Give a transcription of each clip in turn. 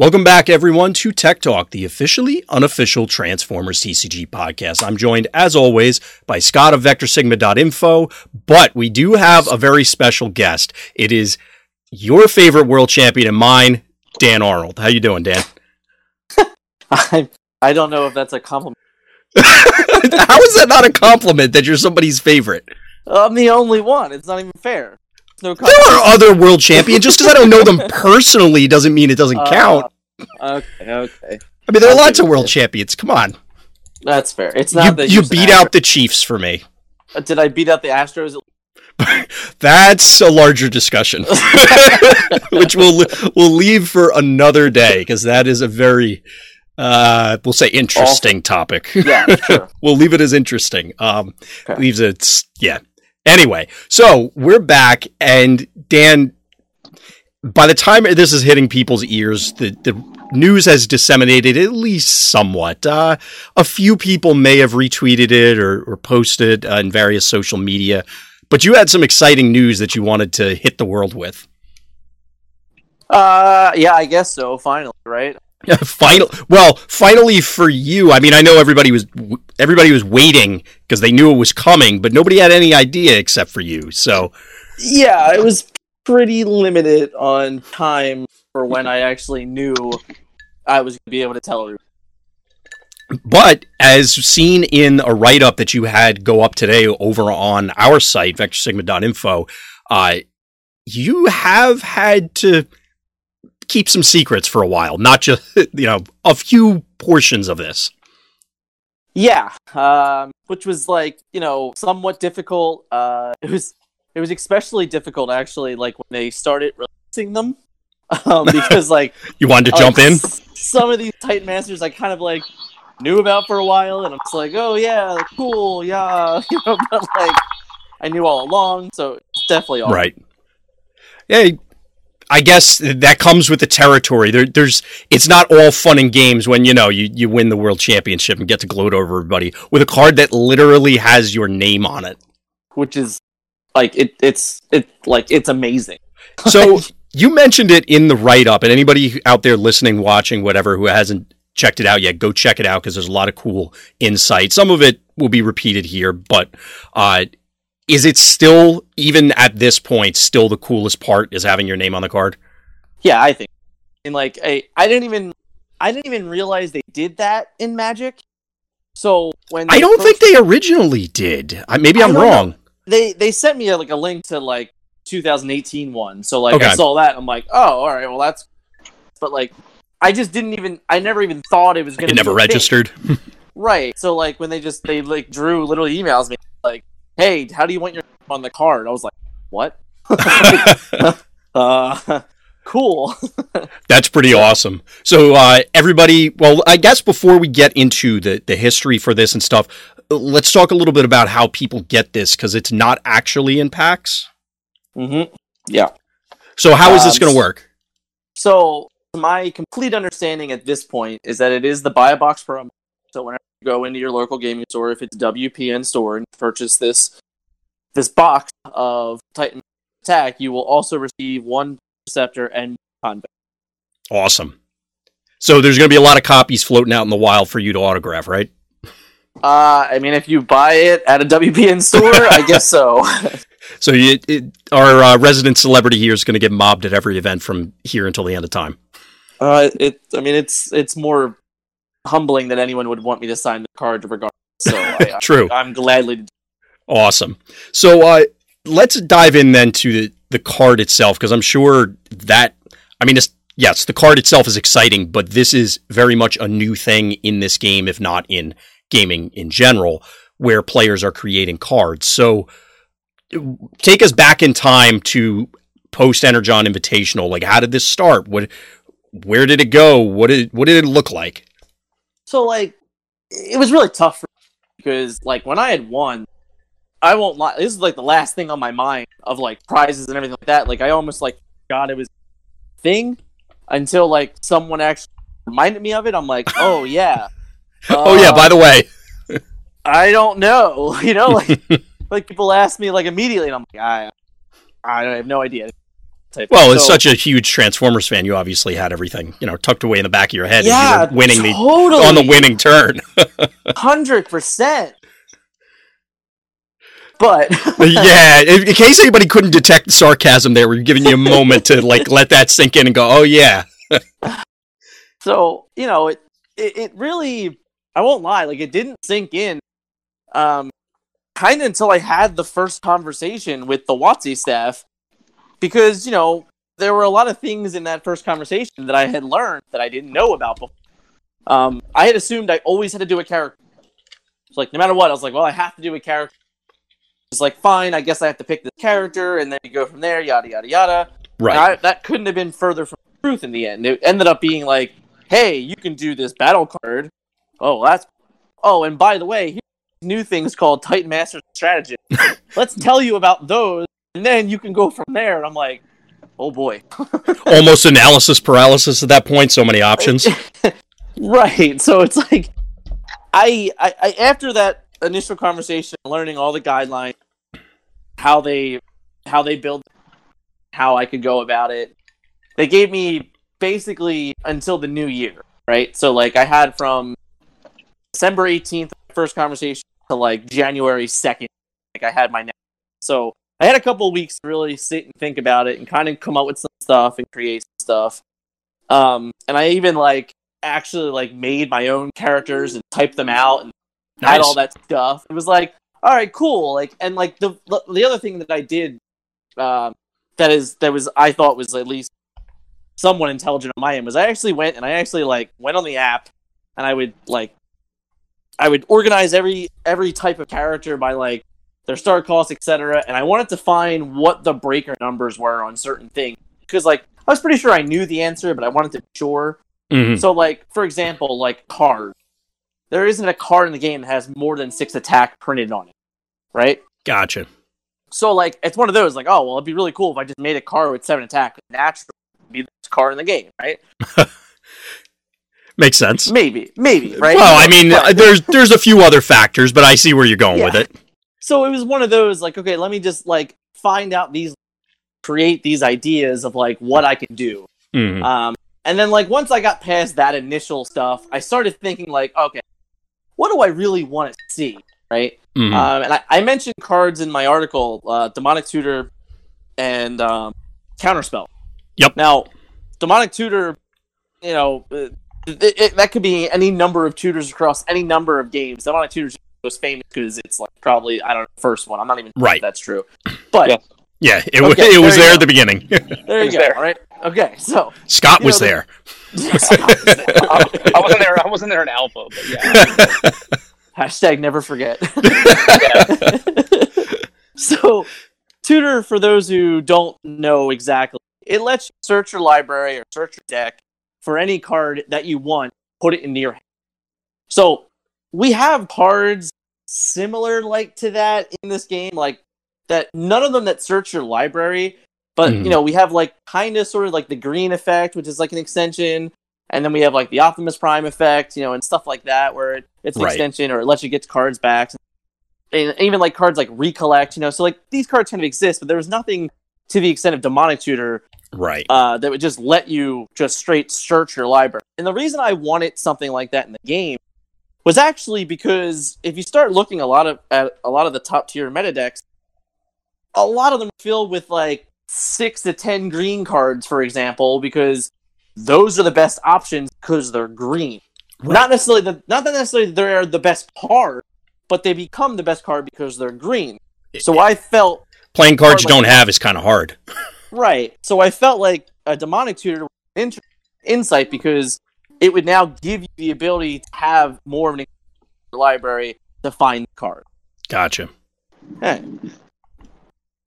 Welcome back, everyone, to Tech Talk, the officially unofficial Transformers TCG podcast. I'm joined, as always, by Scott of VectorSigma.info, but we do have a very special guest. It is your favorite world champion and mine, Dan Arnold. How you doing, Dan? I I don't know if that's a compliment. How is that not a compliment that you're somebody's favorite? I'm the only one. It's not even fair. No there are other world champions. Just because I don't know them personally doesn't mean it doesn't uh, count. Okay, okay. I mean, there are lots of world champions. Come on. That's fair. It's not you, that you beat out the Chiefs for me. Uh, did I beat out the Astros? That's a larger discussion, which we'll we'll leave for another day because that is a very uh, we'll say interesting topic. Yeah, sure. we'll leave it as interesting. Um, okay. leaves it, yeah. Anyway, so we're back, and Dan. By the time this is hitting people's ears, the the news has disseminated at least somewhat. Uh, a few people may have retweeted it or, or posted uh, in various social media, but you had some exciting news that you wanted to hit the world with. Uh, yeah, I guess so. Finally, right? Final, well, finally for you. I mean, I know everybody was everybody was waiting because they knew it was coming, but nobody had any idea except for you. So, yeah, it was pretty limited on time for when I actually knew I was going to be able to tell everybody. But as seen in a write up that you had go up today over on our site, vectorsigma.info, uh, you have had to keep some secrets for a while, not just, you know, a few portions of this. Yeah, um, which was like, you know, somewhat difficult. Uh, it was it was especially difficult actually like when they started releasing them um, because like you wanted to jump in some of these titan masters i kind of like knew about for a while and i'm just like oh yeah cool yeah you know but like i knew all along so it's definitely all right yeah I guess that comes with the territory. There, there's, it's not all fun and games when you know you, you win the world championship and get to gloat over everybody with a card that literally has your name on it, which is like it, it's it like it's amazing. so you mentioned it in the write up, and anybody out there listening, watching, whatever, who hasn't checked it out yet, go check it out because there's a lot of cool insight. Some of it will be repeated here, but uh, is it still even at this point still the coolest part is having your name on the card? Yeah, I think. And like I I didn't even I didn't even realize they did that in Magic. So when I don't first... think they originally did. I, maybe I'm wrong. Know. They they sent me a, like a link to like 2018 one. So like okay. I saw that I'm like, "Oh, all right. Well, that's but like I just didn't even I never even thought it was going to It never registered. right. So like when they just they like drew literally emails me like hey, how do you want your on the card? I was like, what? uh, cool. That's pretty awesome. So, uh, everybody, well, I guess before we get into the, the history for this and stuff, let's talk a little bit about how people get this because it's not actually in packs. Mm-hmm. Yeah. So, how is this um, going to work? So, my complete understanding at this point is that it is the buy a box promo. So, whenever go into your local gaming store if it's WPN store and purchase this this box of Titan Attack, you will also receive one Perceptor and Convex. Awesome. So there's going to be a lot of copies floating out in the wild for you to autograph, right? Uh, I mean, if you buy it at a WPN store, I guess so. so you, it, our uh, resident celebrity here is going to get mobbed at every event from here until the end of time. Uh, it. I mean, it's it's more humbling that anyone would want me to sign the card regardless. So I, true. I, am gladly. Awesome. So uh, let's dive in then to the, the card itself because I'm sure that I mean, yes, the card itself is exciting, but this is very much a new thing in this game, if not in gaming in general, where players are creating cards. So take us back in time to post Energon Invitational. Like, how did this start? What, where did it go? What did what did it look like? So like, it was really tough because like when I had won, I won't lie. This is like the last thing on my mind of like prizes and everything like that. Like I almost like forgot it was thing until like someone actually reminded me of it. I'm like, oh yeah. oh yeah. By the um, way, I don't know. You know, like like people ask me like immediately, and I'm like, I I have no idea. Well, as So- such a huge Transformers fan, you obviously had everything you know tucked away in the back of your head. yeah, you were winning the totally, on the winning turn. hundred percent. But yeah, in, in case anybody couldn't detect the sarcasm, there, we're giving you a moment to like let that sink in and go, "Oh yeah, so you know it, it it really i won't lie like it didn't sink in um kind of until i had the first conversation with the watsy staff because you know there were a lot of things in that first conversation that i had learned that i didn't know about before um i had assumed i always had to do a character it's like no matter what i was like well i have to do a character it's like fine i guess i have to pick this character and then you go from there yada yada yada right." I, that couldn't have been further from the truth in the end. It ended up being like, hey, you can do this battle card. Oh, that's. Oh, and by the way, here's new things called Titan Master Strategy. Let's tell you about those, and then you can go from there. And I'm like, oh boy. Almost analysis paralysis at that point. So many options. right. So it's like, I, I, I after that initial conversation, learning all the guidelines, how they, how they build, how I could go about it. They gave me basically until the new year, right? So like I had from December 18th first conversation to like January 2nd, like I had my next. So I had a couple of weeks to really sit and think about it and kind of come up with some stuff and create some stuff. Um, and I even like actually like made my own characters and typed them out and had all that stuff. It was like, all right, cool. Like, and like the the other thing that I did, um, that is that was I thought was at least somewhat intelligent on my end was I actually went and I actually like went on the app and I would like I would organize every every type of character by like their start cost, etc. And I wanted to find what the breaker numbers were on certain things because like I was pretty sure I knew the answer, but I wanted to be sure. Mhm. So, like for example, like card, there isn't a card in the game that has more than six attack printed on it, right? Gotcha. So, like it's one of those like, oh well, it'd be really cool if I just made a card with seven attack. Naturally, be the best card in the game, right? Makes sense. Maybe, maybe, right? Well, I mean, there's there's a few other factors, but I see where you're going Yeah. with it. So it was one of those like, okay, let me just like find out these, create these ideas of like what I can do. Mhm. Um, and then like once I got past that initial stuff, I started thinking like, okay, what do I really want to see, right? Mhm. Um, and I, I mentioned cards in my article, uh, demonic tutor and um, counterspell. Yep. Now, demonic tutor, you know, uh, it, it, that could be any number of tutors across any number of games. Demonic tutor was famous because it's like probably I don't know first one. I'm not even sure if Right. That's true, but Yeah. yeah, it, w- okay, it was there there at the beginning. there you go. there. All right. Okay. So Scott was know, there. I, I wasn't there. I wasn't there in alpha, but yeah. Hashtag never forget. so, Tutor, for those who don't know exactly, it lets you search your library or search your deck for any card that you want, put it into your hand. So, we have cards similar like to that in this game, like that none of them that search your library, but Mhm. you know, we have like kind of sort of like the green effect, which is like an extension, and then we have like the Optimus Prime effect, you know, and stuff like that, where it, it's an Right. extension or it lets you get cards back. And even like cards like recollect, you know, so like these cards kind of exist, but there was nothing to the extent of demonic tutor Right. uh, that would just let you just straight search your library. And the reason I wanted something like that in the game was actually because if you start looking a lot of at a lot of the top tier meta decks, a lot of them fill with like six to ten green cards, for example, because those are the best options because they're green. Right. Not necessarily the not that necessarily they're the best card, but they become the best card because they're green. So I felt Playing cards you like- don't have is kind of hard. Right. So I felt like a demonic tutor was an insight because it would now give you the ability to have more of an library to find the card. Gotcha. Okay.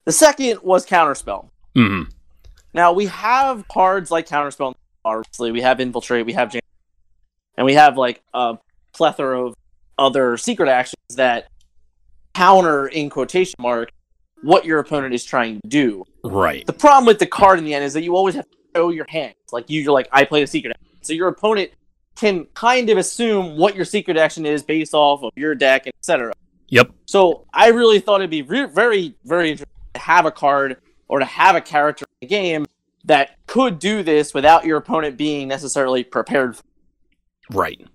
The second was counterspell. hmm Now we have cards like counterspell. Obviously, we have infiltrate, we have jam, and we have like a plethora of other secret actions that counter in quotation mark what your opponent is trying to do. Right. The problem with the card in the end is that you always have to show your hand. Like you- you're like, I played a secret action. So your opponent can kind of assume what your secret action is based off of your deck, etc. Yep. So I really thought it'd be re- very, very interesting to have a card or to have a character in the game that could do this without your opponent being necessarily prepared. Right.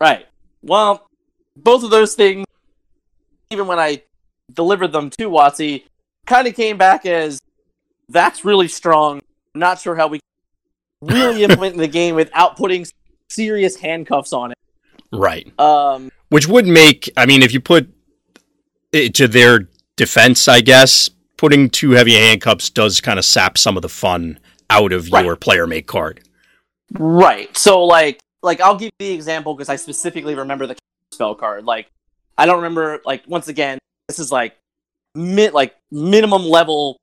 Right. Well, both of those things, even when I delivered them to Watsy, kind of came back as that's really strong. I'm not sure how we really implement the game without putting serious handcuffs on it. Right. Um, Which would make, I mean, if you put it to their defense, I guess, putting too heavy handcuffs does kind of sap some of the fun out of Right. your player make card. Right. So like like I'll give the example because I specifically remember the spell card. Like I don't remember like once again this is like mid like minimum level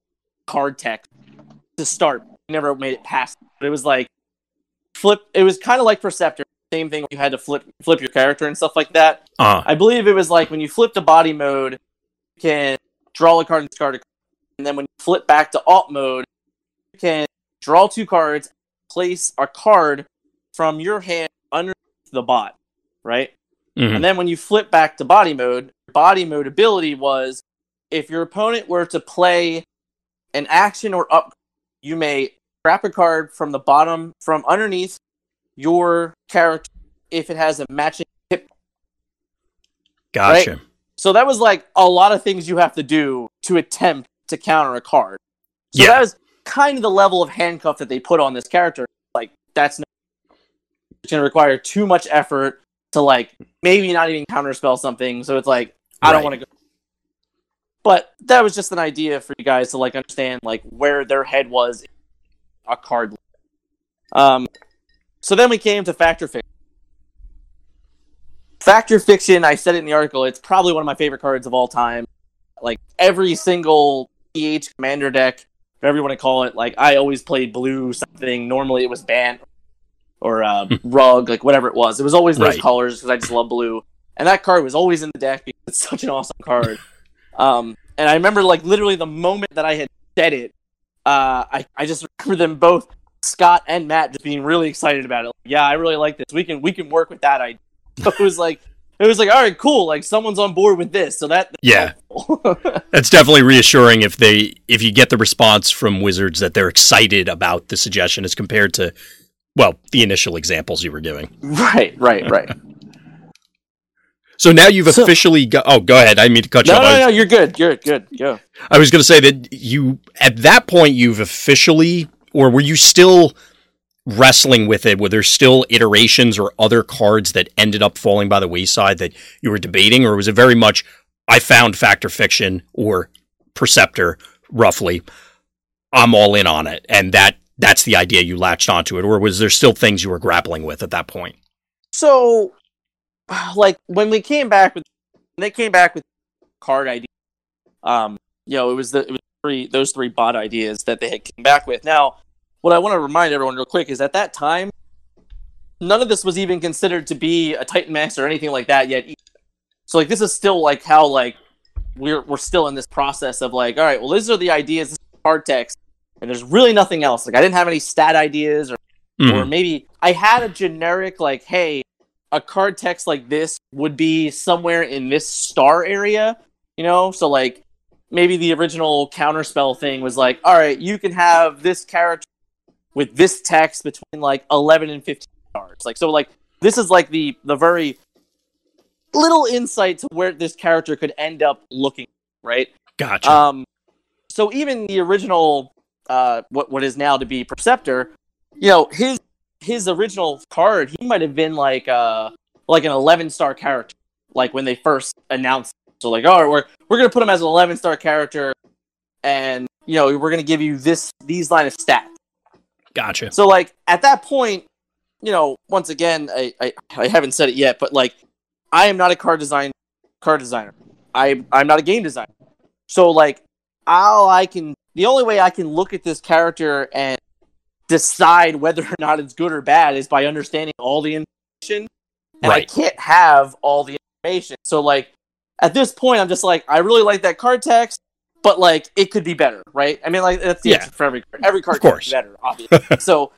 card tech to start. Never made it past. But it was like flip. It was kind of like Perceptor. Same thing. You had to flip flip your character and stuff like that. Uh, I believe it was like when you flip to body mode, you can draw a card and discard a card. And then when you flip back to alt mode, you can draw two cards, place a card from your hand underneath the bot, right? mhm. And then when you flip back to body mode, body mode ability was if your opponent were to play an action or up, you may grab a card from the bottom, from underneath your character if it has a matching hit Gotcha. So that was like a lot of things you have to do to attempt to counter a card. So Yeah. that was kind of the level of handcuff that they put on this character. Like that's not, it's going to require too much effort to like maybe not even counterspell something. So it's like I don't want to go. But that was just an idea for you guys to like understand like where their head was a card. Um, so then we came to Fact or Fiction. Factor fiction, I said it in the article, it's probably one of my favorite cards of all time. Like every single EDH commander deck, whatever you want to call it, like I always played blue something. Normally it was Bant or uh, rug, like whatever it was. It was always those Right. colors because I just love blue. And that card was always in the deck because it's such an awesome card. um, and I remember like literally the moment that I had said it, uh, I, I just remember them both, Scott and Matt, just being really excited about it. Like, yeah, I really like this. We can we can work with that idea. So it was like it was like all right, cool. Like someone's on board with this. So that that's Yeah. That's definitely reassuring if they if you get the response from Wizards that they're excited about the suggestion as compared to well, the initial examples you were giving. right, right, right. So now you've So- officially got Oh, go ahead. I didn't mean to cut you No, off. I no, was- no. You're good. You're good. Go. I was going to say that you, at that point, you've officially, or were you still wrestling with it? Were there still iterations or other cards that ended up falling by the wayside that you were debating? Or was it very much, I found Fact or Fiction or Perceptor, roughly, I'm all in on it. And that that's the idea you latched onto it. Or was there still things you were grappling with at that point? So, like when we came back with, they came back with card idea. Um, you know, it was the it was three those three bot ideas that they had came back with. Now, what I want to remind everyone real quick is at that time, none of this was even considered to be a Titan Max or anything like that yet. either. So like this is still like how like we're we're still in this process of like, all right, well these are the ideas, this is card text, and there's really nothing else. Like I didn't have any stat ideas or or Mhm. maybe I had a generic like, hey, a card text like this would be somewhere in this star area, you know? So like maybe the original counterspell thing was like, all right, you can have this character with this text between like 11 and 15 stars. Like so like this is like the the very little insight to where this character could end up looking, right? Gotcha. Um, so even the original, uh, what what is now to be Perceptor, you know, his his original card, he might have been like uh like an eleven star character, like when they first announced. It. So like, oh, we're we're gonna put him as an eleven star character, and you know, we're gonna give you this these line of stats. gotcha. So like at that point, you know, once again, I, I I haven't said it yet, but like I am not a card design card designer. I I'm not a game designer. So like all I can the only way I can look at this character and decide whether or not it's good or bad is by understanding all the information. And I can't have all the information. So like at this point I'm just like I really like that card text, but like it could be better, right? I mean like that's the Yeah. answer for every card. Every card Of could course. be better, obviously. so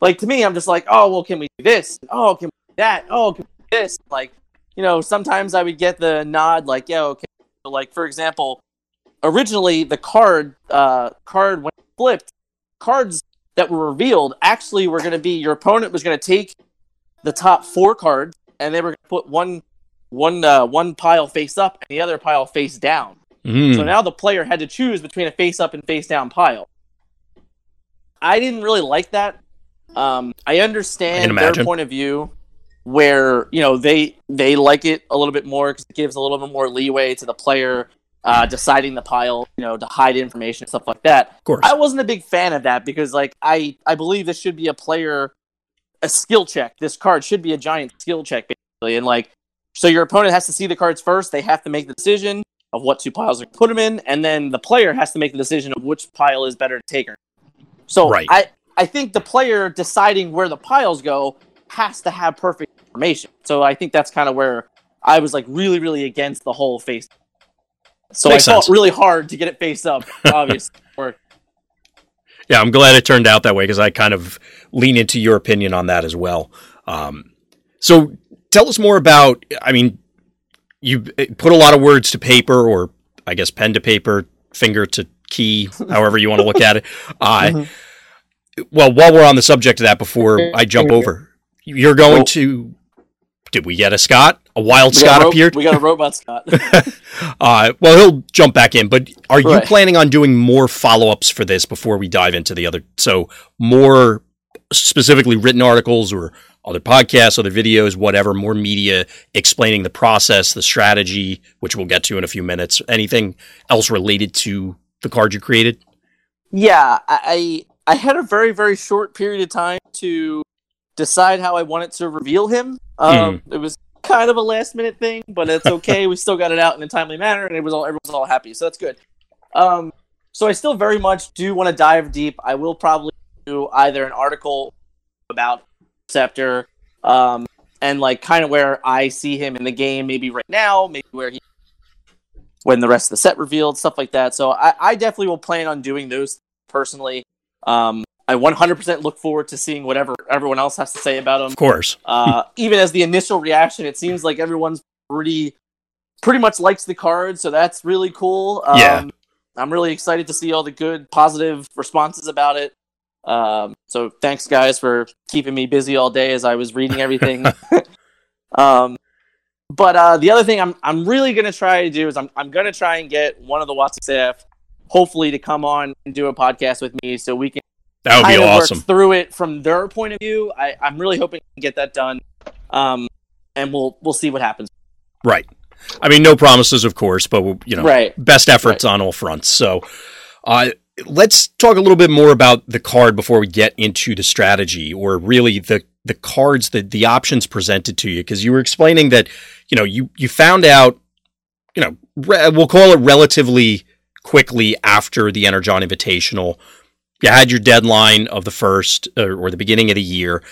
like to me I'm just like, oh well can we do this? Oh can we do that? Oh can we do this? Like, you know, sometimes I would get the nod like, yeah, okay. So, like for example, originally the card uh card when flipped cards that were revealed actually were going to be your opponent was going to take the top four cards and they were going to put one one uh, one pile face up and the other pile face down. Mm. So now the player had to choose between a face up and face down pile. I didn't really like that. Um, I I understand their point of view, where you know they they like it a little bit more because it gives a little bit more leeway to the player uh, deciding the pile, you know, to hide information and stuff like that. of course. I wasn't a big fan of that because like I I believe this should be a player a skill check. This card should be a giant skill check basically, and like so your opponent has to see the cards first. They have to make the decision of what two piles to put them in, and then the player has to make the decision of which pile is better to take. Or so Right. I I think the player deciding where the piles go has to have perfect information. So I think that's kind of where I was like really really against the whole face. So Makes I fought really hard to get it face up, obviously. or Yeah, I'm glad it turned out that way because I kind of lean into your opinion on that as well. Um, so tell us more about. I mean, you uh, put a lot of words to paper, or I guess pen to paper, finger to key, however you want to look at it. Uh, Mhm. Well, while we're on the subject of that, before I jump over, you're going to. Did we get a Scott? A wild We Scott ro- appeared. We got a robot Scott. Uh, well, he'll jump back in, but are you planning on doing more follow ups for this before we dive into the other? So, more specifically written articles or other podcasts, other videos, whatever, more media explaining the process, the strategy, which we'll get to in a few minutes. Anything else related to the card you created? yeah, I I had a very very short period of time to decide how I wanted to reveal him. Um, It was kind of a last minute thing, but it's okay. we still got it out in a timely manner, and it was all everyone was all happy, so that's good. Um, so I still very much do want to dive deep. I will probably do either an article about Scepter, um, and like kind of where I see him in the game, maybe right now, maybe where he when the rest of the set revealed, stuff like that. So I, I definitely will plan on doing those personally. Um, I 100% look forward to seeing whatever everyone else has to say about him. Of course. Uh, even as the initial reaction, it seems like everyone's pretty pretty much likes the card, so that's really cool. Um, Yeah. I'm really excited to see all the good, positive responses about it. Um, so thanks, guys, for keeping me busy all day as I was reading everything. um, but uh, the other thing I'm I'm really gonna try to do is I'm I'm gonna try and get one of the Watsy staff, hopefully, to come on and do a podcast with me, so we can That would be awesome. through it from their point of view. I, I'm really hoping to get that done, um, and we'll we'll see what happens. Right. I mean, no promises, of course, but you know, Right. best efforts on all fronts. So, uh, let's talk a little bit more about the card before we get into the strategy, or really the the cards, the the options presented to you. Because you were explaining that, you know, you you found out, you know, re- we'll call it relatively quickly after the Energon Invitational. You had your deadline of the first or, or the beginning of the year,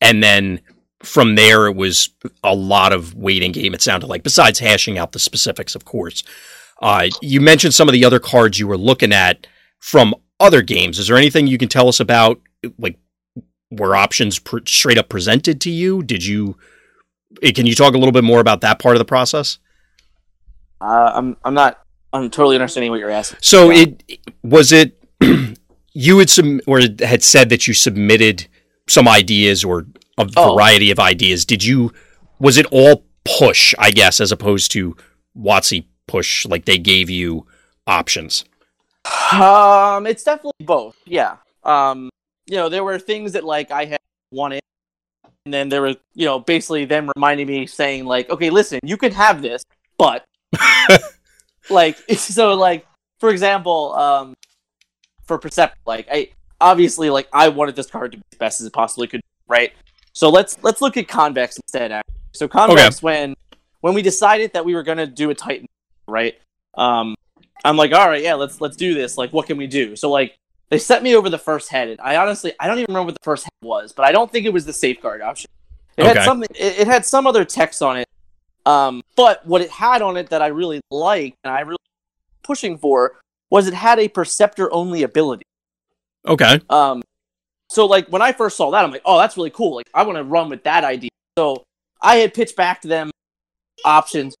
and then from there it was a lot of waiting game. It sounded like, besides hashing out the specifics, of course. Uh, you mentioned some of the other cards you were looking at from other games. Is there anything you can tell us about, like, were options pr- straight up presented to you? Did you? eh, Can you talk a little bit more about that part of the process? Uh, I'm I'm not I'm totally understanding what you're asking. So it was it you had some or had said that you submitted some ideas or a Oh. variety of ideas. Did you? Was it all push? I guess as opposed to Watsy push, like they gave you options. Um, it's definitely both. Yeah. Um, you know, there were things that like I had wanted, and then there was you know basically them reminding me saying like, okay, listen, you can have this, but like so like for example, um, for Percept, like I obviously like I wanted this card to be as best as it possibly could, right? So let's let's look at Convex instead. Actually. So Convex when when we decided that we were gonna do a Titan, right? Um, I'm like, all right, yeah, let's let's do this. Like, what can we do? So like, they set me over the first head. And I honestly, I don't even remember what the first head was, but I don't think it was the safeguard option. It Okay. had something. It, it had some other text on it. Um, but what it had on it that I really liked and I really pushing for was it had a perceptor only ability. Okay. Um, so like when I first saw that, I'm like, oh, that's really cool. Like I want to run with that idea. So I had pitched back to them options.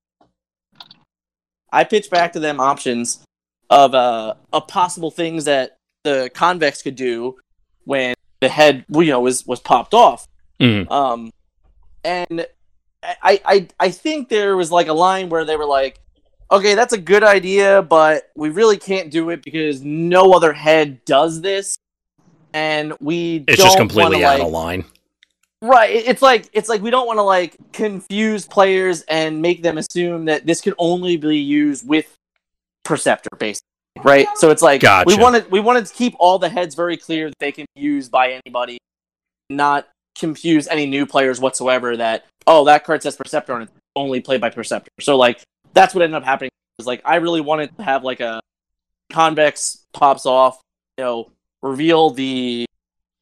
I pitched back to them options of uh of possible things that the convex could do when the head you know was was popped off. Mhm. Um, and I, I I think there was like a line where they were like, okay, that's a good idea, but we really can't do it because no other head does this, and we It's don't just completely wanna, out like, of line. Right. It's like it's like we don't want to like confuse players and make them assume that this can only be used with Perceptor, basically. Right. So it's like Gotcha. we wanted we wanted to keep all the heads very clear that they can be used by anybody, not confuse any new players whatsoever. That oh that card says Perceptor and it's only played by Perceptor. So like that's what ended up happening. Was like I really wanted to have like a convex pops off, you know, reveal the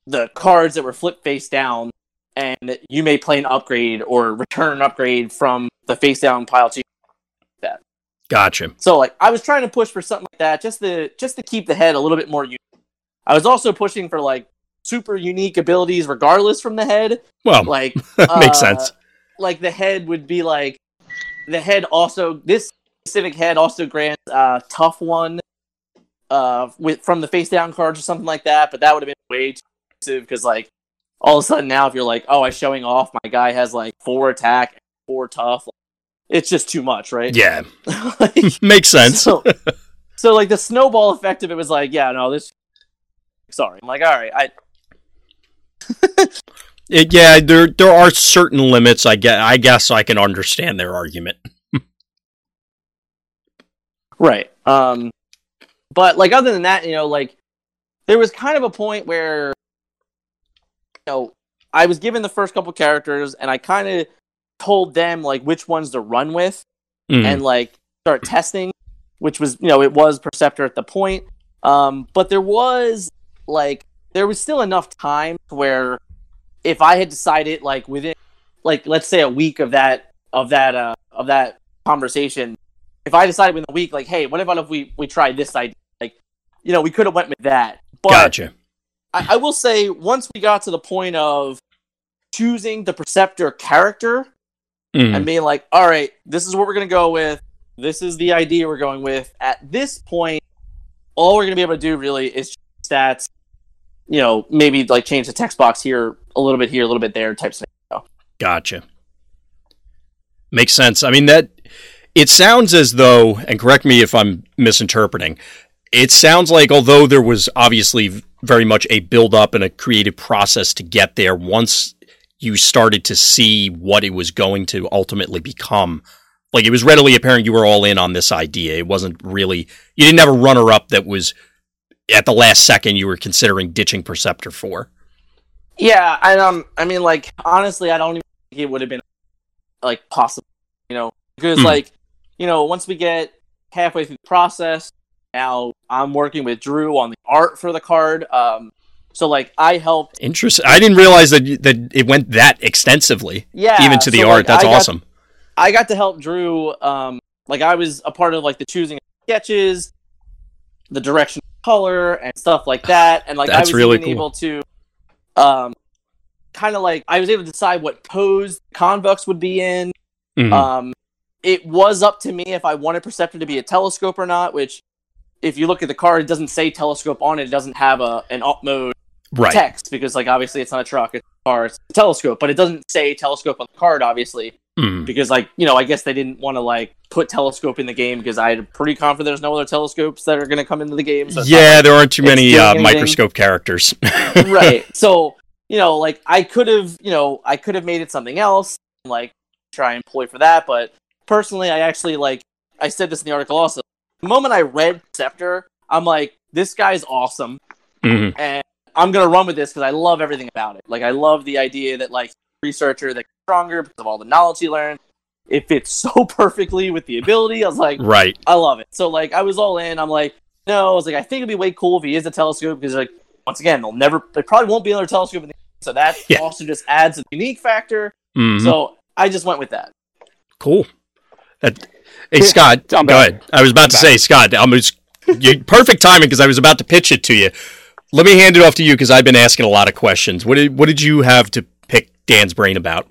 the cards that were flipped face down and you may play an upgrade or return an upgrade from the face down pile to that. Gotcha. so like I was trying to push for something like that just to just to keep the head a little bit more unique. I was also pushing for like super unique abilities regardless from the head. Well, Like makes uh, sense. Like the head would be like the head also this specific head also grants uh tough one uh with from the face down cards or something like that, but that would have been way too expensive because like all of a sudden now if you're like, oh, I'm showing off my guy has like four attack, four tough, it's just too much, right? Yeah, Like, makes sense. so, so like the snowball effect of it was like, yeah, no, this. Sorry, I'm like, all right, I It- yeah, there there are certain limits. I get. I guess I can understand their argument. right. Um, but like other than that, you know, like there was kind of a point where, you know, I was given the first couple characters, and I kind of told them like which ones to run with, Mhm. and like start testing, which was you know it was Perceptor at the point. Um, but there was like there was still enough time where if I had decided like within like let's say a week of that of that uh of that conversation, if I decided within a week like hey what about if we we tried this idea like you know we could have went with that but gotcha. I, I will say once we got to the point of choosing the Perceptor character Mhm. and being like, all right, this is what we're going to go with. This is the idea we're going with. At this point, all we're going to be able to do really is stats, you know, maybe like change the text box here a little bit here, a little bit there type thing. Gotcha. Makes sense. I mean that it sounds as though, and correct me if I'm misinterpreting. It sounds like although there was obviously very much a build up and a creative process to get there, once you started to see what it was going to ultimately become, like it was readily apparent you were all in on this idea. It wasn't really you didn't have a runner up that was at the last second you were considering ditching Perceptor for. Yeah, I um, I mean, like honestly, I don't even think it would have been like possible, you know, because Hmm. like you know, once we get halfway through the process, now I'm working with Drew on the art for the card. Um, so like I helped Interesting. I didn't realize that that it went that extensively. yeah even to the so, art. like, That's I got- awesome. I got to help Drew. Um, like I was a part of like the choosing of sketches, the direction color, and stuff like that. And like I was really even cool. able to, um, kind of like I was able to decide what pose Convex would be in. Mhm. Um, it was up to me if I wanted Perceptor to be a telescope or not. Which, if you look at the card, it doesn't say telescope on it. It doesn't have a an alt mode right. text because like obviously it's not a truck, it's a car, it's a telescope, but it doesn't say telescope on the card, obviously Mhm. because like you know i guess they didn't want to like put telescope in the game because i'm pretty confident there's no other telescopes that are going to come into the game so Yeah, there aren't too many uh, microscope characters. right so you know like i could have you know i could have made it something else like try and employ for that but personally i actually like i said this in the article also the moment i read scepter i'm like this guy's awesome Mhm. and i'm going to run with this because i love everything about it like i love the idea that like researcher that stronger because of all the knowledge he learned it fits so perfectly with the ability i was like Right. I love it. So like I was all in. I'm like, no, I was like, I think it'd be way cool if he is a telescope because like once again, they'll never they probably won't be another telescope in the so that Yeah. also just adds a unique factor. Mhm. So I just went with that. cool. That, hey Scott, I'm go back. ahead. I was about to I'm say Scott. I'm just you, perfect timing because I was about to pitch it to you. Let me hand it off to you because I've been asking a lot of questions. What did what did you have to pick Dan's brain about?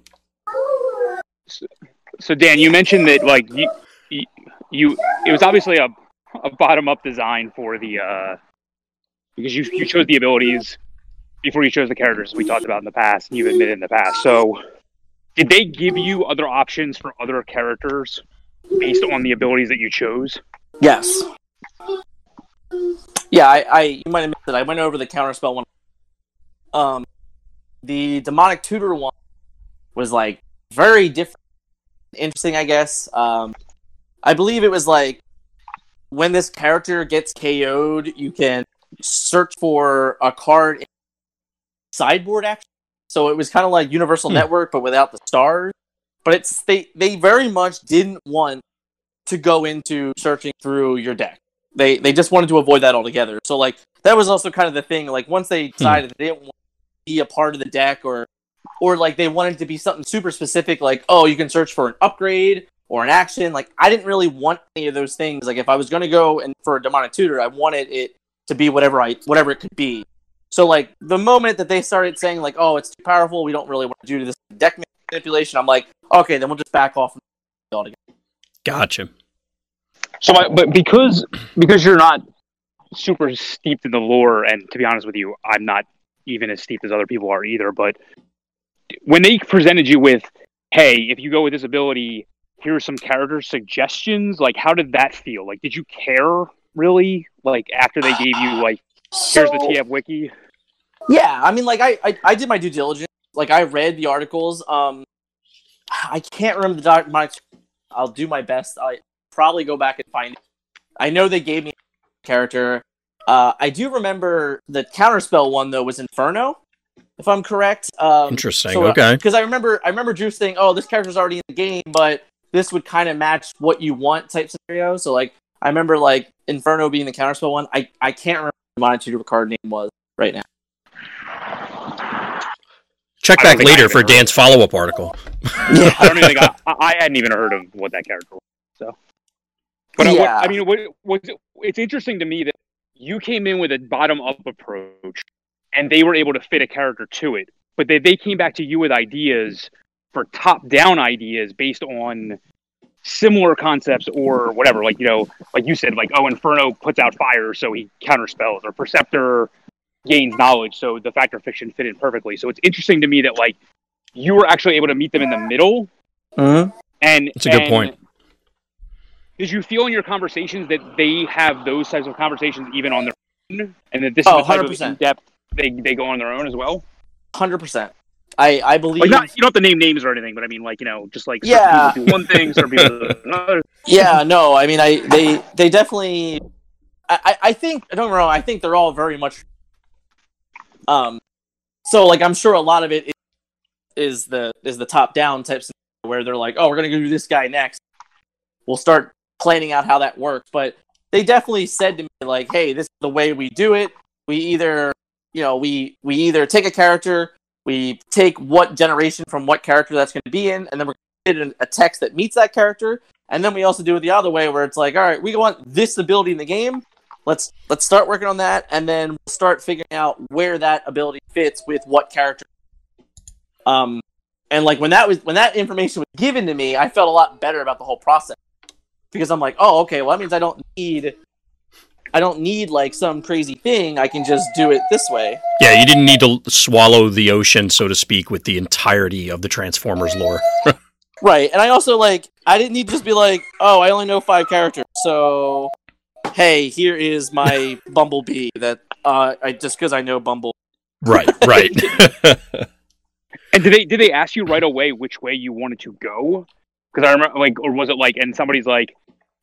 So Dan, you mentioned that like you, you, you it was obviously a, a bottom up design for the uh, because you you chose the abilities before you chose the characters we talked about in the past, and you've admitted in the past. So, did they give you other options for other characters based on the abilities that you chose? Yes. Yeah, I, I you might have missed it. I went over the counterspell one. Um, the demonic tutor one was like very different, interesting. I guess. Um, I believe it was like when this character gets KO'd, you can search for a card in sideboard action. So it was kind of like Universal Hmm. Network, but without the stars. But it's they they very much didn't want to go into searching through your deck. They they just wanted to avoid that altogether. So like that was also kind of the thing. Like once they decided they didn't want to be a part of the deck, or or like they wanted to be something super specific, like oh you can search for an upgrade or an action. Like I didn't really want any of those things. Like if I was going to go and for a demonic tutor, I wanted it to be whatever I whatever it could be. So like the moment that they started saying like oh it's too powerful, we don't really want to do this deck manipulation. I'm like okay, then we'll just back off altogether. Gotcha. So, my, but because because you're not super steeped in the lore, and to be honest with you, I'm not even as steeped as other people are either. But when they presented you with, "Hey, if you go with this ability, here's some character suggestions," like how did that feel? Like, did you care really? Like after they gave you like, here's the TF wiki. Yeah, I mean, like I, I, I did my due diligence. Like I read the articles. Um, I can't remember the doc. My, I'll do my best. I probably go back and find it. I know they gave me a character. Uh, I do remember the counterspell one though was Inferno, if I'm correct. Um, Interesting. so, uh, okay. Because I remember, I remember Drew saying, "Oh, this character's already in the game, but this would kind of match what you want." Type scenario. So like, I remember like Inferno being the counterspell one. I, I can't remember what my tutor card name was right now. Check back later for Dan's follow up article. Yeah. I don't even think I, I I hadn't even heard of what that character was. So, but I- what- I, mean, what, what, it's interesting to me that you came in with a bottom up approach, and they were able to fit a character to it. But they they came back to you with ideas for top down ideas based on similar concepts or whatever. Like you know, like you said, like oh, Inferno puts out fire, so he counterspells, or Perceptor gains knowledge, so the fact factor fiction fit in perfectly. So it's interesting to me that like you were actually able to meet them in the middle Mhm. and it's a good and point. Did you feel in your conversations that they have those types of conversations even on their own, and that this Oh, is the type of 100%. in depth they they go on their own as well? Hundred percent. I I believe. Like, not you don't have to name names or anything, but I mean, like you know, just like Yeah. people do one thing, certain people do another. yeah, no. I mean, I they they definitely. I I- I think don't get me wrong. I think they're all very much. Um, so like I'm sure a lot of it is, is the is the top down type scenario where they're like, oh, we're gonna go do this guy next. We'll start planning out how that works, but they definitely said to me like, hey, this is the way we do it. We either you know we we either take a character, we take what generation from what character that's going to be in, and then we're to a text that meets that character, and then we also do it the other way where it's like, all right, we want this ability in the game. Let's let's start working on that, and then we'll start figuring out where that ability fits with what character. Um, and like when that was when that information was given to me, I felt a lot better about the whole process because I'm like, oh, okay, well that means I don't need, I don't need like some crazy thing. I can just do it this way. Yeah, you didn't need to swallow the ocean, so to speak, with the entirety of the Transformers lore. Right, and I also like I didn't need to just be like, oh, I only know five characters, so hey, here is my Bumblebee that uh, I just because I know Bumble. right, right. And did they did they ask you right away which way you wanted to go? Because I remember, like, or was it like, and somebody's like,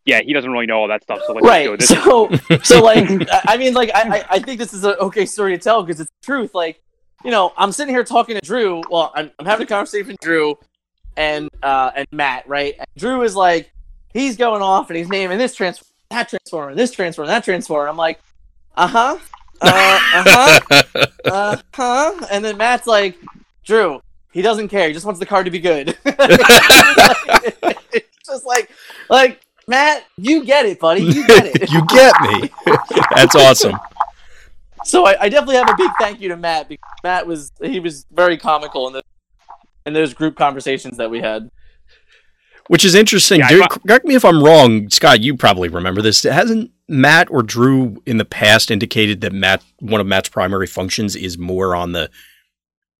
yeah, he doesn't really know all that stuff, so like, let's go right, this. so so like I I mean like I I- I think this is an okay story to tell because it's the truth. Like you know, I'm sitting here talking to Drew. Well, I'm, I'm having a conversation with Drew and uh and Matt, right? And Drew is like, he's going off and he's naming this transformer, that transformer, this transformer, that transformer. I'm like, uh huh, uh huh. uh huh. And then Matt's like, Drew, he doesn't care. He just wants the card to be good. it's just like, like Matt, you get it, buddy. You get it. you get me. That's awesome. so I, I definitely have a big thank you to Matt because Matt was he was very comical in the in those group conversations that we had. Which is interesting. Yeah, I Dude, fu- correct me if I'm wrong, Scott. You probably remember this. Hasn't Matt or Drew in the past indicated that Matt one of Matt's primary functions is more on the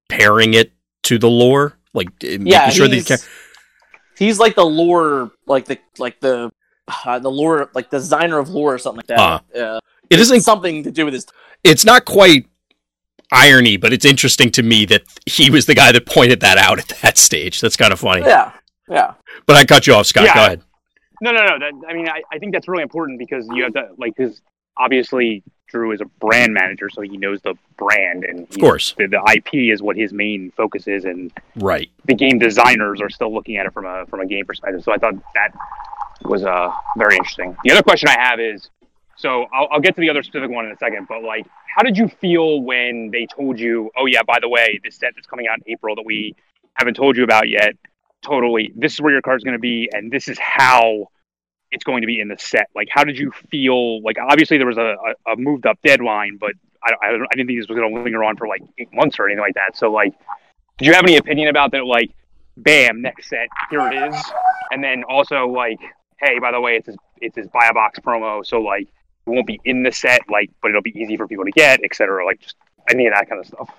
pairing it to the lore, like eh, making Yeah, sure that you he's, can. he's like the lore, like the like the uh, the lore, like the designer of lore or something like that. Ah. Uh, It isn't. something to do with his. It's not quite irony, but it's interesting to me that he was the guy that pointed that out at that stage. That's kind of funny. Yeah, yeah, But I cut you off, Scott. Yeah. Go ahead. No, no, no. That, I mean, I, I think that's really important because you have to like because obviously Drew is a brand manager, so he knows the brand and Of course. the, the IP is what his main focus is, and Right. the game designers are still looking at it from a from a game perspective. So I thought that was uh, very interesting. The other question I have is, so I'll, I'll get to the other specific one in a second, but like, how did you feel when they told you, oh yeah, by the way, this set that's coming out in April that we haven't told you about yet, totally, this is where your card's going to be, and this is how it's going to be in the set. Like, how did you feel? Like, obviously there was a, a, a moved up deadline, but I, I, I didn't think this was going to linger on for like eight months or anything like that. So like, did you have any opinion about that? Like, bam, next set, here it is, and then also like, hey, by the way, it's his, it's his buy a box promo, so like, it won't be in the set, like, but it'll be easy for people to get, etc. Like, just any of that kind of stuff.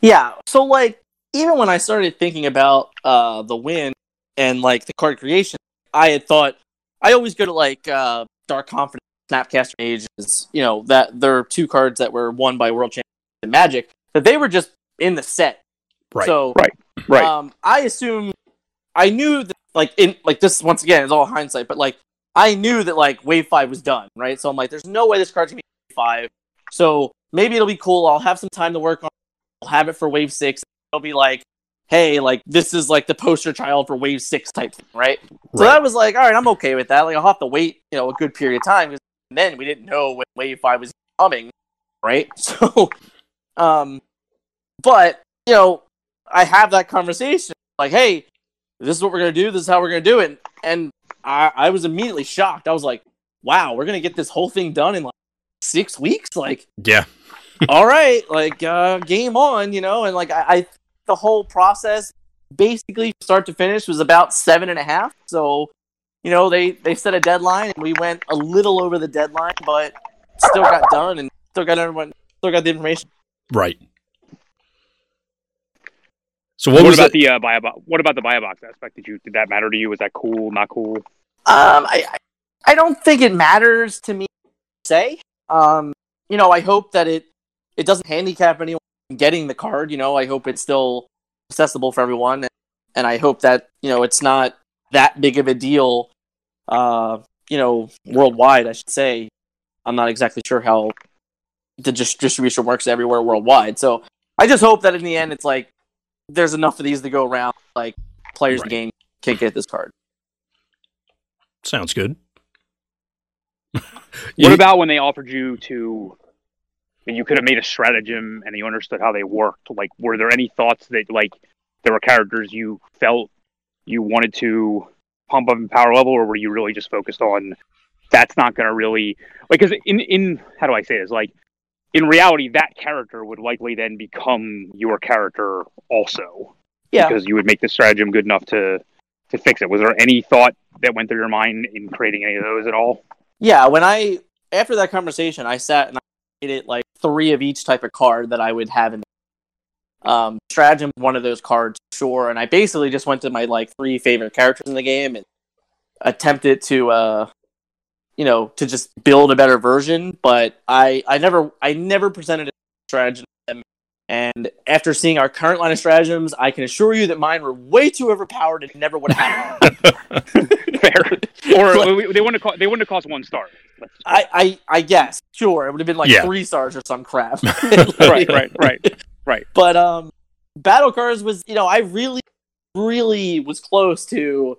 yeah. So like, even when I started thinking about uh the win and like the card creation, I had thought I always go to like uh Dark Confidant, Snapcaster Mage, you know that there are two cards that were won by World Champions and Magic that they were just in the set. Right. So Right. Right. Um, I assume I knew that like in like this once again is all hindsight, but like I knew that like Wave Five was done, right? So I'm like, there's no way this card's gonna be Wave Five. So maybe it'll be cool. I'll have some time to work on. it. I'll have it for Wave Six. It'll be like, hey, like this is like the poster child for Wave Six type thing, right? So that was like, all right, I'm okay with that. Like I'll have to wait, you know, a good period of time because then we didn't know when Wave Five was coming, right? So, um, but you know, I have that conversation like, hey, this is what we're gonna do. This is how we're gonna do it, and I, I was immediately shocked. I was like, wow, we're gonna get this whole thing done in like six weeks. Like, Yeah. all right, like uh, game on, you know, and like I, I the whole process basically start to finish was about seven and a half. So, you know, they they set a deadline and we went a little over the deadline, but still got done and still got everyone still got the information. Right. So what, What, was about the, the uh, buy box? What about the buy box aspect? Did you did that matter to you? Was that cool? Not cool? Um, I I- I don't think it matters to me. to Say, um, you know, I hope that it it doesn't handicap anyone getting the card. You know, I hope it's still accessible for everyone, and, and I hope that you know it's not that big of a deal. Uh, you know, worldwide, I should say. I'm not exactly sure how the dis- distribution works everywhere worldwide. So I just hope that in the end, it's like there's enough of these to go around. Like players in the game can't get this card. sounds good. What You- about when they offered you to? that You could have made a stratagem, and you understood how they worked. Like, were there any thoughts that like there were characters you felt you wanted to pump up in power level, or were you really just focused on that's not going to really like? Because in in how do I say this? Like, in reality, that character would likely then become your character also. Yeah. because you would make the stratagem good enough to to fix it. Was there any thought that went through your mind in creating any of those at all? Yeah, when I after that conversation, I sat and I it like three of each type of card that I would have in. Um, stratagem, one of those cards, sure, and I basically just went to my like three favorite characters in the game and attempted to, uh, you know, to just build a better version. But I, I never, I never presented a them. And after seeing our current line of stratagems, I can assure you that mine were way too overpowered and never would have happened. Fair. Or they wouldn't have cost, they wouldn't have cost one star. I, I, I guess, sure, it would have been like Yeah. three stars or some crap. right, right, right. Right. But um, battle cards was, you know, I really, really was close to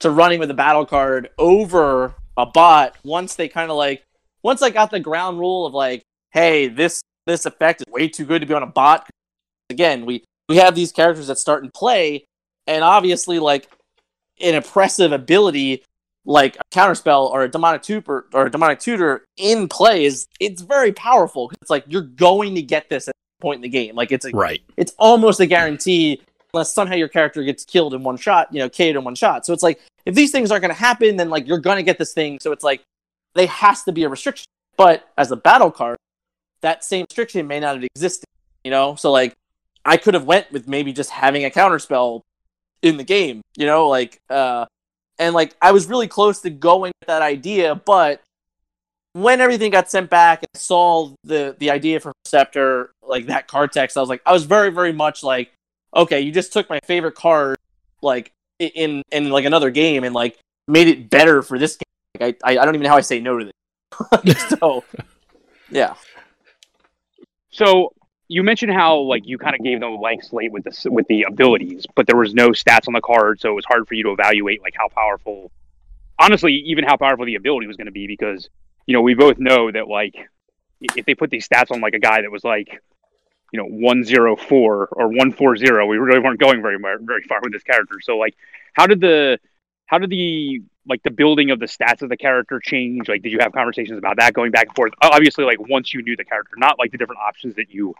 to running with a battle card over a bot once they kind of like once I got the ground rule of like, hey, this this effect is way too good to be on a bot. Again, we we have these characters that start and play, and obviously like an impressive ability like a counterspell or a demonic tutor or a demonic tutor in play is it's very powerful. It's like you're going to get this at a point in the game. Like it's a right. it's almost a guarantee unless somehow your character gets killed in one shot, you know, KO'd in one shot. So it's like if these things aren't going to happen, then like you're going to get this thing. So it's like they has to be a restriction. But as a battle card, that same restriction may not have existed. You know, so like I could have went with maybe just having a counterspell in the game. You know, like uh, and like I was really close to going with that idea, but when everything got sent back and saw the the idea for Perceptor, like that card text, I was like, I was very very much like, okay, you just took my favorite card, like in in like another game and like made it better for this game. Like I I don't even know how I say no to this. so yeah. So you mentioned how like you kind of gave them a blank slate with the with the abilities, but there was no stats on the card, so it was hard for you to evaluate like how powerful. Honestly, even how powerful the ability was going to be, because you know we both know that like if they put these stats on like a guy that was like you know 104 or 140 we really weren't going very very far with this character. So like how did the how did the like the building of the stats of the character change? Like did you have conversations about that going back and forth? Obviously like once you knew the character not like the different options that you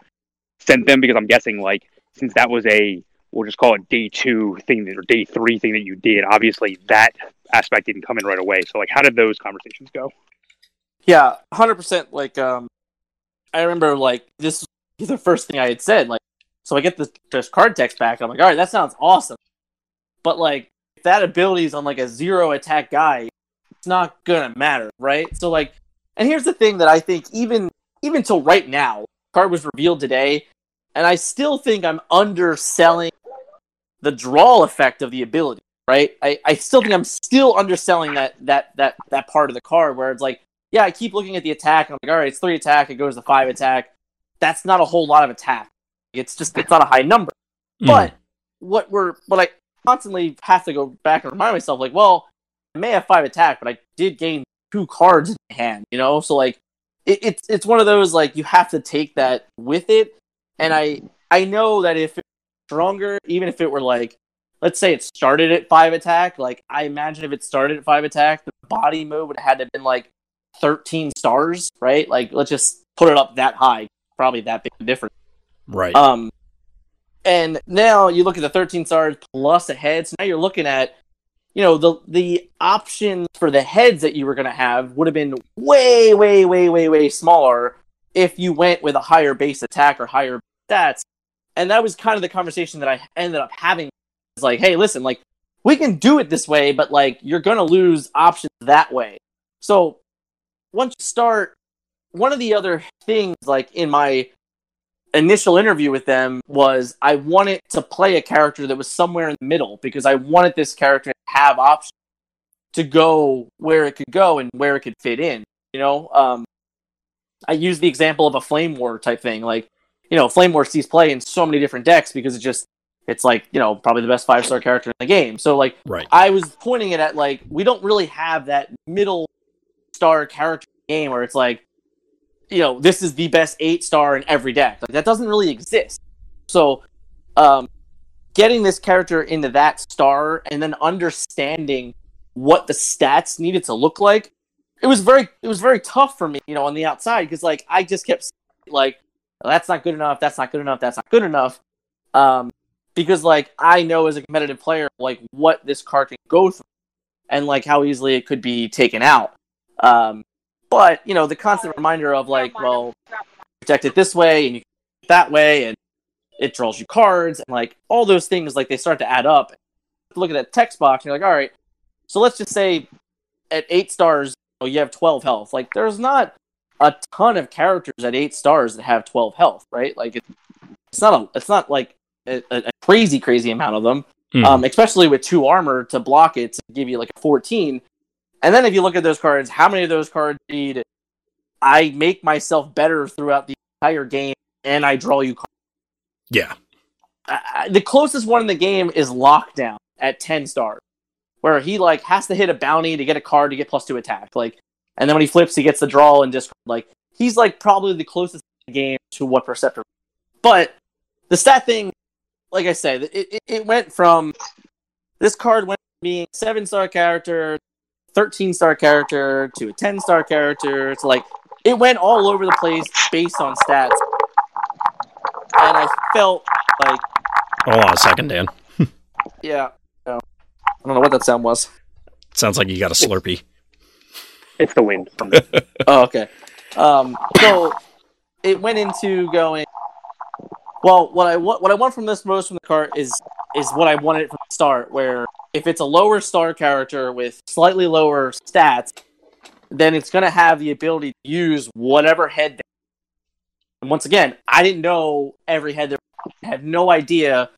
sent them because i'm guessing like since that was a we'll just call it day two thing or day three thing that you did obviously that aspect didn't come in right away. So like how did those conversations go? Yeah 100% like um i remember like this the first thing i had said like so i get this, this card text back i'm like all right that sounds awesome. But like if that ability is on like a zero attack guy it's not gonna matter right? So like and here's the thing that i think even even till right now card was revealed today and i still think i'm underselling the draw effect of the ability right? I, I still think i'm still underselling that that that that part of the card where it's like yeah i keep looking at the attack and i'm like all right it's three attack it goes to five attack that's not a whole lot of attack it's just it's not a high number. Mm. but what we're what i constantly have to go back and remind myself like well i may have five attack but i did gain two cards in my hand you know? So like it, it's it's one of those like you have to take that with it. And i i know that if it's stronger even if it were like let's say it started at five attack like i imagine if it started at five attack the body mode would have had to have been like 13 stars right? Like let's just put it up that high probably that big a difference Right. um, and now you look at the 13 stars plus a head. So now you're looking at, you know, the the options for the heads that you were going to have would have been way, way, way, way, way smaller if you went with a higher base attack or higher stats. And that was kind of the conversation that I ended up having. It's like, hey, listen, like we can do it this way, but like you're going to lose options that way. So once you start, one of the other things, like in my initial interview with them was I wanted to play a character that was somewhere in the middle because I wanted this character to have options to go where it could go and where it could fit in. You know, um, I use the example of a Flame War type thing. Like, you know, Flame War sees play in so many different decks because it just it's like you know probably the best five star character in the game. So like right. I was pointing it at like we don't really have that middle star character game where it's like, you know, this is the best eight star in every deck. Like that doesn't really exist. So, um, getting this character into that star and then understanding what the stats needed to look like, it was very it was very tough for me, you know, on the outside because like I just kept like that's not good enough, that's not good enough, that's not good enough. Um, because like I know as a competitive player like what this card can go through and like how easily it could be taken out. Um, but you know the constant reminder of like, well, protect it this way and you that way, and it draws you cards and like all those things. Like they start to add up. Look at that text box, and you're like, all right. So let's just say at eight stars, you, know, you have twelve health. Like there's not a ton of characters at eight stars that have twelve health, right? Like it's not a, it's not like a, a crazy crazy amount of them. Mhm. Um, especially with two armor to block it to give you like a 14. And then if you look at those cards, how many of those cards need I make myself better throughout the entire game and I draw you cards? yeah. I- the closest one in the game is Lockdown at 10 stars, where he like has to hit a bounty to get a card to get plus two attack. Like, and then when he flips, he gets the draw and discard. Like, he's like probably the closest in the game to what Perceptor. But the stat thing, like I said, it, it, it went from this card went from being seven star character, thirteen star character to a ten star character. It's like it went all over the place based on stats, and I felt like Hold on a second, Dan. Yeah. No. I don't know what that sound was. Sounds like you got a Slurpee. It's the wind. Oh, okay. Um, so it went into going. Well, what I want, what I want from this most from the cart is is what I wanted from the start. Where if it's a lower star character with slightly lower stats, then it's going to have the ability to use whatever head. They and once again, I didn't know every head. There, I had no idea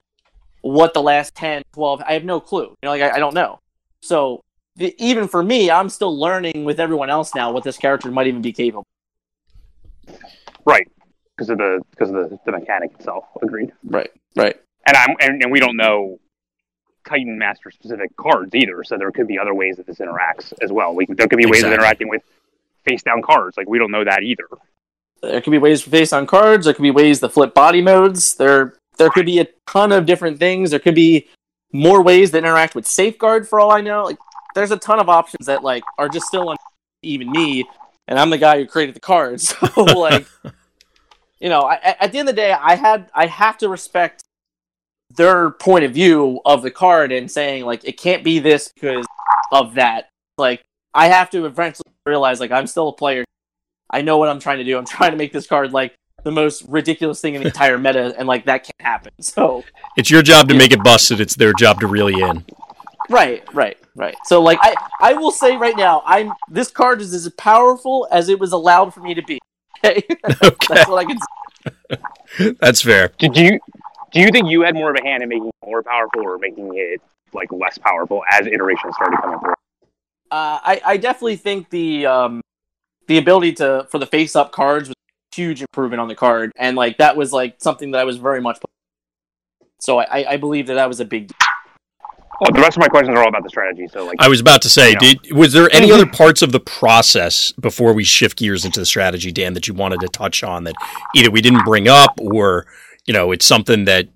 what the last 10, 12. I have no clue. You know, like I, I don't know. So the, even for me, I'm still learning with everyone else now what this character might even be capable. right. Because of the because of the, the mechanic itself. Agreed. Right. Right. And I'm and, and we don't know Titan Master specific cards either, so there could be other ways that this interacts as well. We, there could be ways of interacting with face down cards. Like we don't know that either. There could be ways for face on cards. There could be ways to flip body modes. There, there could be a ton of different things. There could be more ways that interact with safeguard. For all I know, like there's a ton of options that like are just still on even me, and I'm the guy who created the cards. So like, you know, I, at the end of the day, I had I have to respect their point of view of the card and saying like it can't be this because of that. Like I have to eventually realize like I'm still a player. I know what I'm trying to do. I'm trying to make this card like the most ridiculous thing in the entire meta, and like that can't happen. So It's your job to make it busted. It's their job to reel you in. right, right, right. So like I, I will say right now, I'm this card is as powerful as it was allowed for me to be. Okay, Okay, that's what I can. say. that's fair. Did you do you think you had more of a hand in making it more powerful or making it like less powerful as iterations started coming through? Uh, I, I definitely think the um, the ability to for the face up cards was a huge improvement on the card, and like that was like something that I was very much. So I, I- I believe that that was a big. deal. Well, the rest of my questions are all about the strategy. So like, I was about to say, Yeah. did was there any other parts of the process before we shift gears into the strategy, Dan, that you wanted to touch on that either we didn't bring up or you know it's something that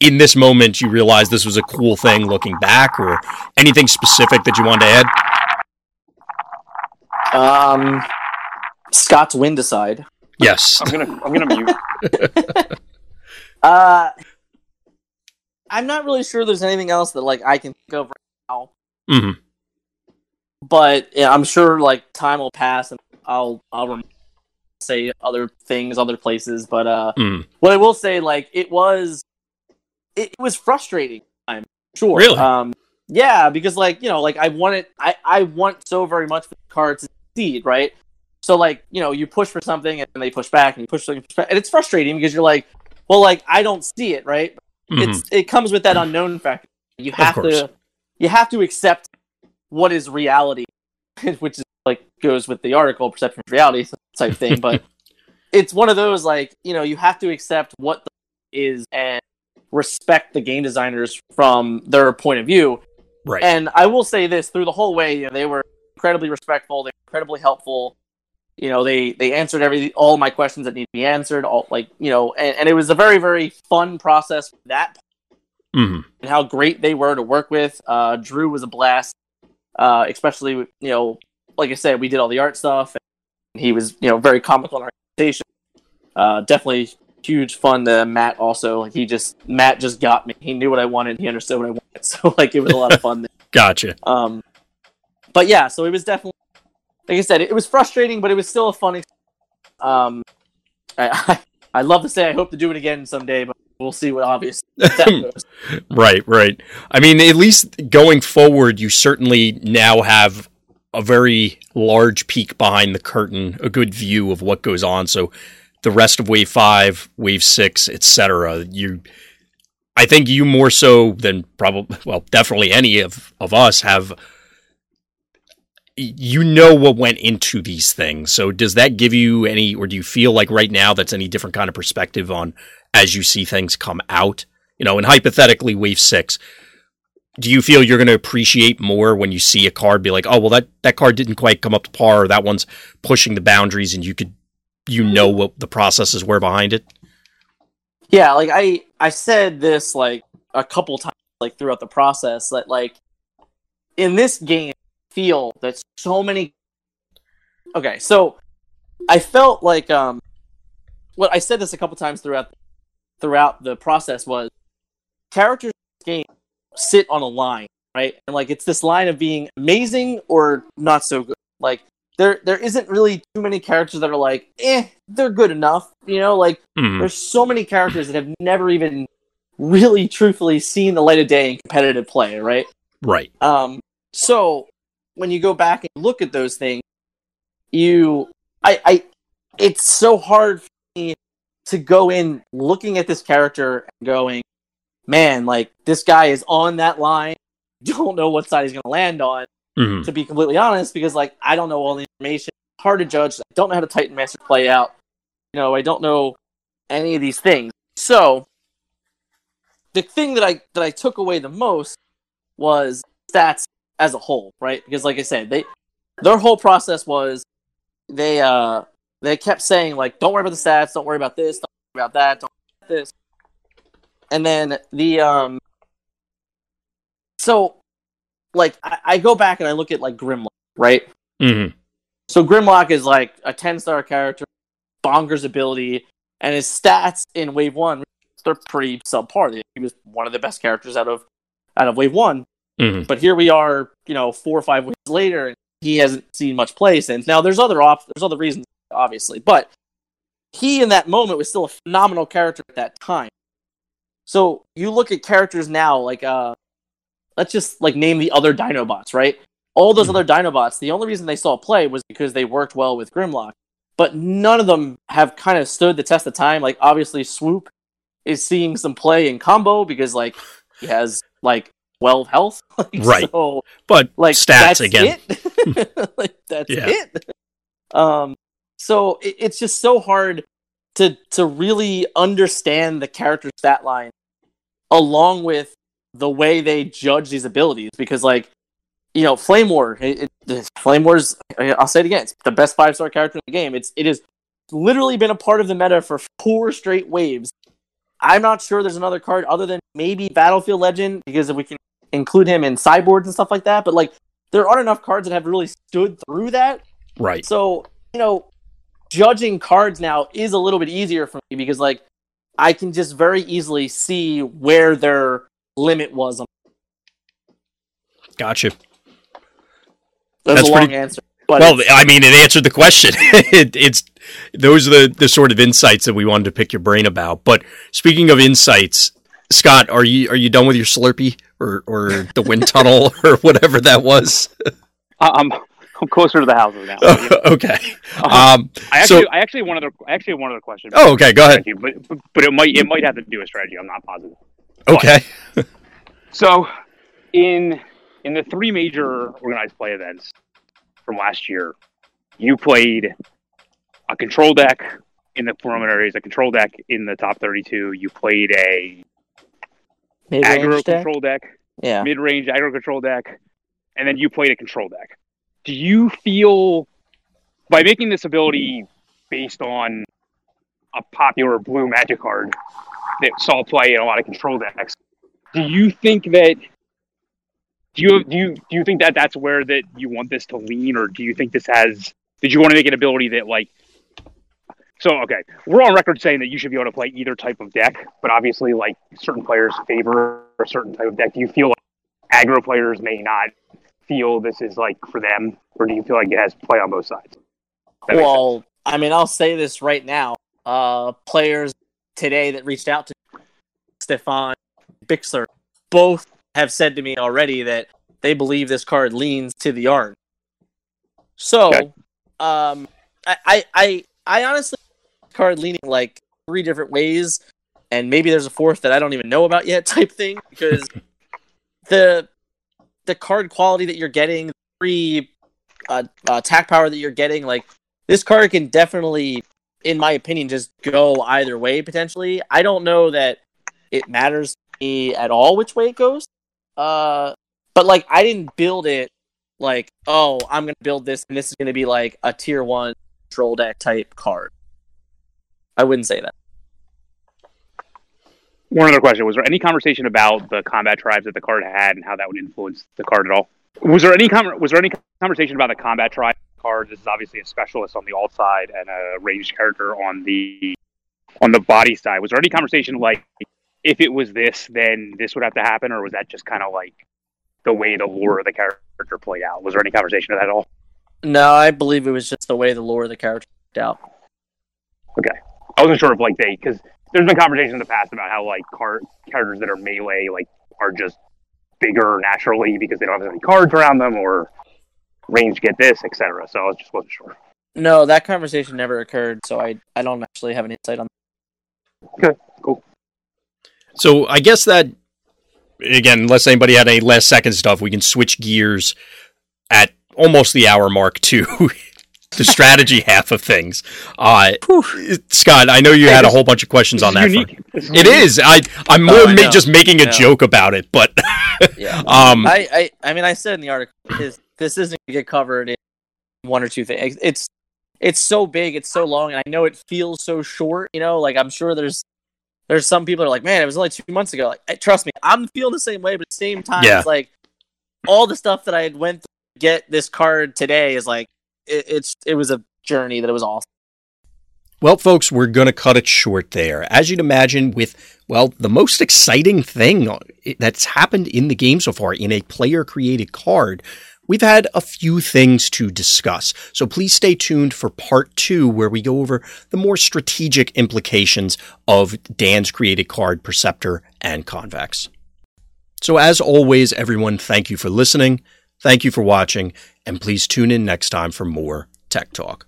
in this moment you realize this was a cool thing looking back, or anything specific that you wanted to add? Um, Scott's wind aside. Yes. I'm gonna I'm gonna mute. Uh, I'm not really sure there's anything else that like I can think of right now, hmm but yeah, I'm sure like time will pass and I'll I'll rem- say other things, other places. But uh, Mm. what I will say, like it was, it, it was frustrating. I'm sure. Really? Um, yeah, because like you know, like I wanted, I I want so very much for the card to succeed, right? So like you know, you push for something and they push back, and you push something, push back, and it's frustrating because you're like, well, like I don't see it, right? Mhm. It's it comes with that unknown factor. You have to you have to accept what is reality, which is like goes with the article perception of reality type thing. But it's one of those like you know you have to accept what the is and respect the game designers from their point of view. right. And I will say this through the whole way, you know, they were incredibly respectful. They were incredibly helpful. You know, they they answered every all my questions that need to be answered. All like you know, and, and it was a very very fun process. That hmm and how great they were to work with. Uh, Drew was a blast, uh, especially you know, like I said, we did all the art stuff, and he was you know very comical in our presentation. Uh, definitely huge fun to Matt. Also, like he just Matt just got me. He knew what I wanted. He understood what I wanted. So like it was a lot of fun. Gotcha. Um, but yeah, so it was definitely, like I said, it was frustrating, but it was still a fun. Ex- um, I, I I love to say I hope to do it again someday, but we'll see what obviously. Right, right. I mean, at least going forward, you certainly now have a very large peek behind the curtain, a good view of what goes on. So the rest of Wave Five, Wave Six, etc. You, I think you more so than probably, well, definitely any of of us have. You know what went into these things. So does that give you any, or do you feel like right now that's any different kind of perspective on as you see things come out? you know, and hypothetically, wave six, do you feel you're going to appreciate more when you see a card be like, oh, well, that, that card didn't quite come up to par, or that one's pushing the boundaries, and you could, you hmm. know, what the processes were behind it? Yeah, like I I said this like a couple times like throughout the process that like in this game feel that so many Okay, so I felt like um what I said this a couple times throughout throughout the process was characters in this game sit on a line, right? And like it's this line of being amazing or not so good. Like there there isn't really too many characters that are like, eh, they're good enough. You know, like Mhm. there's so many characters that have never even really truthfully seen the light of day in competitive play, right? Right. Um, so when you go back and look at those things, you, I, I, it's so hard for me to go in looking at this character and going, man, like this guy is on that line. Don't know what side he's going to land on. Mhm. To be completely honest, because like I don't know all the information, hard to judge. I don't know how to Titan Master play out. You know, I don't know any of these things. So the thing that I that I took away the most was stats as a whole, right? Because like I said, they their whole process was they uh they kept saying like don't worry about the stats, don't worry about this, don't worry about that, don't worry about this. And then the um so like I, I go back and I look at like Grimlock, right? Mm-hmm. So Grimlock is like a ten star character, bonkers ability, and his stats in Wave One they're pretty subpar. He was one of the best characters out of out of Wave One, Mhm. but here we are, you know, four or five weeks later, and he hasn't seen much play since. Now there's other op- there's other reasons, obviously, but he in that moment was still a phenomenal character at that time. So you look at characters now, like uh, let's just like name the other Dinobots, right? All those Mhm. other Dinobots, the only reason they saw play was because they worked well with Grimlock, but none of them have kind of stood the test of time. Like obviously, Swoop is seeing some play in combo because like he has like 12 health, Like, Right. So But like stats that's again. it. like that's Yeah. it. Um, so it, it's just so hard to to really understand the character stat line along with the way they judge these abilities because like you know flame war it, it, flame war's i'll say it again it's the best five star character in the game it's it has literally been a part of the meta for four straight waves i'm not sure there's another card other than maybe battlefield legend because if we can include him in sideboards and stuff like that but like there aren't enough cards that have really stood through that right. so, you know, judging cards now is a little bit easier for me because like I can just very easily see where their limit was. Gotcha. That's, That's a long answer. But well, I mean, it answered the question. it, it's those are the the sort of insights that we wanted to pick your brain about. But speaking of insights, Scott, are you are you done with your Slurpee or or the wind tunnel or whatever that was? I'm I'm closer to the houses now. okay. Uh, Um. I so- actually I actually have one other I actually have one other question. Oh, okay. Go ahead. But, but but it might it might have to do with strategy. I'm not positive. Okay. So, in in the three major organized play events from last year, you played a control deck in the preliminaries, a control deck in the top 32. You played a mid-range aggro deck? control deck, Yeah. mid-range aggro control deck, and then you played a control deck. Do you feel by making this ability based on a popular blue magic card that saw play in a lot of control decks, do you think that do you do you do you think that that's where that you want this to lean, or do you think this has? Did you want to make an ability that like? So okay, we're on record saying that you should be able to play either type of deck, but obviously, like certain players favor a certain type of deck. Do you feel like aggro players may not feel this is like for them, or do you feel like it has play on both sides? Well, I mean, I'll say this right now. Uh, players today that reached out to Stefan Bixler both have said to me already that they believe this card leans to the art. So, Okay. um, I, I, I, I honestly card leaning like three different ways, and maybe there's a fourth that I don't even know about yet, type thing. Because the the card quality that you're getting, the free uh, uh, attack power that you're getting, like this card can definitely, in my opinion, just go either way potentially. I don't know that it matters to me at all which way it goes. Uh, but like I didn't build it like, oh, I'm gonna build this and this is gonna be like a tier one control deck type card. I wouldn't say that. One other question: Was there any conversation about the combat tribes that the card had and how that would influence the card at all? Was there any com- was there any conversation about the combat tribe card? This is obviously a specialist on the alt side and a ranged character on the on the body side. Was there any conversation like if it was this, then this would have to happen, or was that just kind of like the way the lore of the character played out? Was there any conversation of that at all? No, I believe it was just the way the lore of the character played out. Okay, I wasn't sure if like they because there's been conversation in the past about how like car- characters that are melee like are just bigger naturally because they don't have any cards around them or range get this, etc. So I was just wasn't sure. No, that conversation never occurred, so I I don't actually have an insight on. That. Okay, cool. So I guess that again, unless anybody had any last second stuff, we can switch gears at almost the hour mark to the strategy half of things. Uh, Scott, I know you had a whole bunch of questions on that. unique. front. This is It is. I I'm more Oh, I ma- just making a joke about it, but Yeah, um, I, I I mean I said in the article is this isn't gonna get covered in one or two things. It's it's so big, it's so long, and I know it feels so short. You know, like I'm sure there's there's some people that are like, man, it was only two months ago. Like, trust me, I'm feeling the same way, but at the same time, Yeah. it's like all the stuff that I had went through to get this card today is like it, it's it was a journey that it was awesome. Well, folks, we're going to cut it short there. As you'd imagine, with, well, the most exciting thing that's happened in the game so far in a player created card, we've had a few things to discuss. So please stay tuned for part two, where we go over the more strategic implications of Dan's created card, Perceptor, and Convex. So, as always, everyone, thank you for listening. Thank you for watching, and please tune in next time for more Tech Talk.